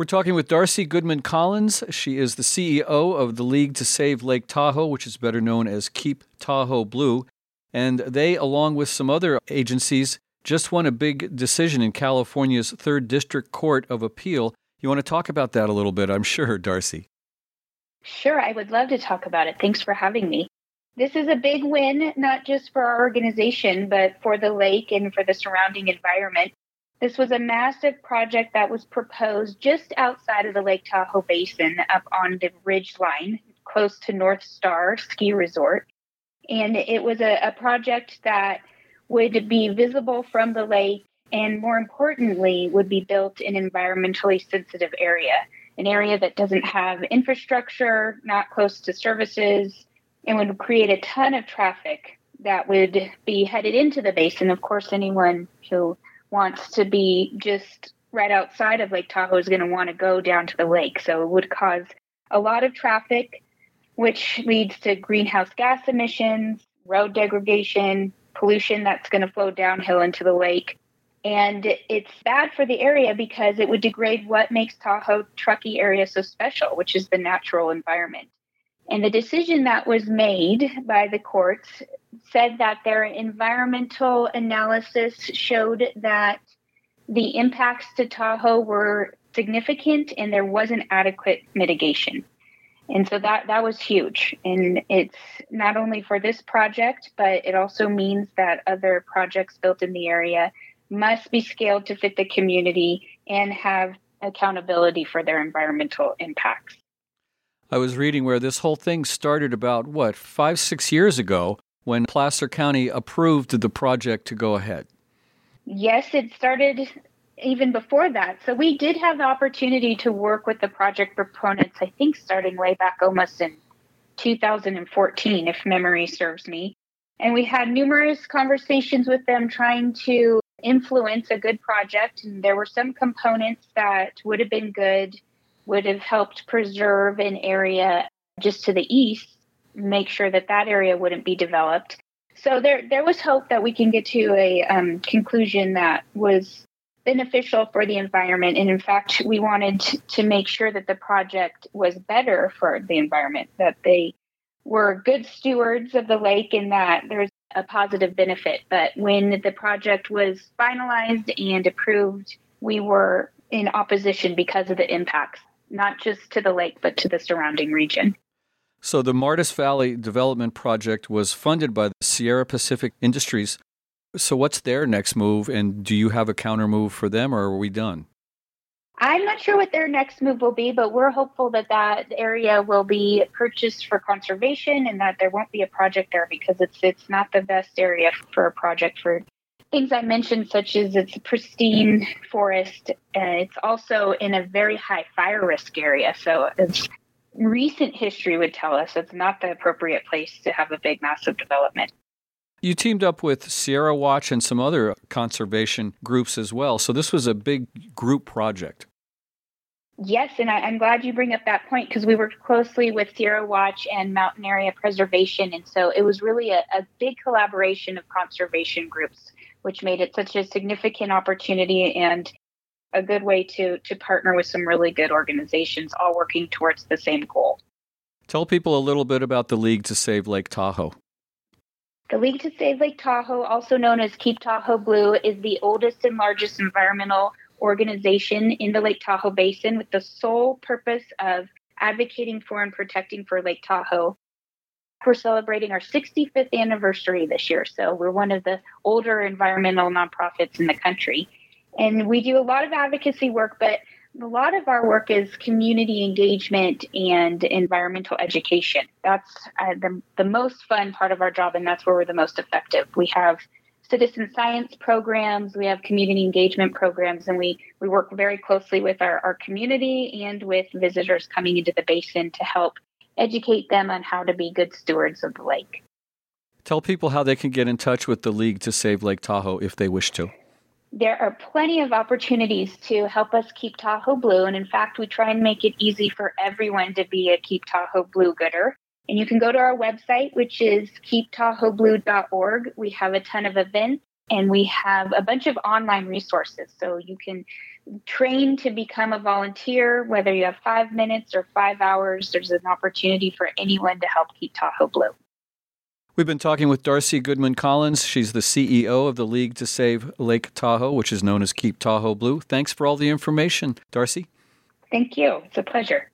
We're talking with Darcie Goodman Collins. She is the CEO of the League to Save Lake Tahoe, which is better known as Keep Tahoe Blue. And they, along with some other agencies, just won a big decision in California's Third District Court of Appeal. You want to talk about that a little bit, I'm sure, Darcie. Sure, I would love to talk about it. Thanks for having me. This is a big win, not just for our organization, but for the lake and for the surrounding environment. This was a massive project that was proposed just outside of the Lake Tahoe Basin up on the ridge line close to Northstar Ski Resort. And it was a, a project that would be visible from the lake and more importantly would be built in an environmentally sensitive area an area that doesn't have infrastructure not close to services and would create a ton of traffic that would be headed into the basin of course anyone who wants to be just right outside of Lake Tahoe is going to want to go down to the lake. So it would cause a lot of traffic, which leads to greenhouse gas emissions, road degradation, pollution that's going to flow downhill into the lake. And it's bad for the area because it would degrade what makes Tahoe Truckee area so special, which is the natural environment. And the decision that was made by the courts said that their environmental analysis showed that the impacts to Tahoe were significant and there wasn't adequate mitigation. And so that, that was huge. And it's not only for this project, but it also means that other projects built in the area must be scaled to fit the community and have accountability for their environmental impacts. I was reading where this whole thing started about, what, five, six years ago when Placer County approved the project to go ahead. Yes, it started even before that. So we did have the opportunity to work with the project proponents, I think starting way back almost in 2014, if memory serves me. And we had numerous conversations with them trying to influence a good project. And there were some components that would have been good would have helped preserve an area just to the east, make sure that that area wouldn't be developed. So there, there was hope that we can get to a um, conclusion that was beneficial for the environment. And in fact, we wanted to make sure that the project was better for the environment, that they were good stewards of the lake and that there's a positive benefit. But when the project was finalized and approved, we were in opposition because of the impacts not just to the lake, but to the surrounding region. So, the Martis Valley Development Project was funded by the Sierra Pacific Industries. So, what's their next move, and do you have a counter move for them, or are we done? I'm not sure what their next move will be, but we're hopeful that that area will be purchased for conservation and that there won't be a project there because it's it's not the best area for a project for things I mentioned, such as it's a pristine forest. and it's also in a very high fire risk area. So it's recent history would tell us it's not the appropriate place to have a big, massive development. You teamed up with Sierra Watch and some other conservation groups as well. So this was a big group project. Yes, and I, am glad you bring up that point because we worked closely with Sierra Watch and Mountain Area Preservation. And so it was really a, a big collaboration of conservation groups which made it such a significant opportunity and a good way to to partner with some really good organizations all working towards the same goal. Tell people a little bit about the League to Save Lake Tahoe. The League to Save Lake Tahoe, also known as Keep Tahoe Blue, is the oldest and largest environmental organization in the Lake Tahoe Basin with the sole purpose of advocating for and protecting for Lake Tahoe we're celebrating our 65th anniversary this year. So we're one of the older environmental nonprofits in the country. And we do a lot of advocacy work, but a lot of our work is community engagement and environmental education. That's uh, the, the most fun part of our job, and that's where we're the most effective. We have citizen science programs, we have community engagement programs, and we, we work very closely with our, our community and with visitors coming into the basin to help educate them on how to be good stewards of the lake. Tell people how they can get in touch with the League to Save Lake Tahoe if they wish to. There are plenty of opportunities to help us keep Tahoe blue. And in fact, we try and make it easy for everyone to be a Keep Tahoe Blue gooder. And you can go to our website, which is keeptahoeblue.org. We have a ton of events and we have a bunch of online resources. So you can train to become a volunteer, whether you have five minutes or five hours, there's an opportunity for anyone to help keep Tahoe blue. We've been talking with Darcie Goodman Collins. She's the CEO of the League to Save Lake Tahoe, which is known as Keep Tahoe Blue. Thanks for all the information, Darcie. Thank you. It's a pleasure.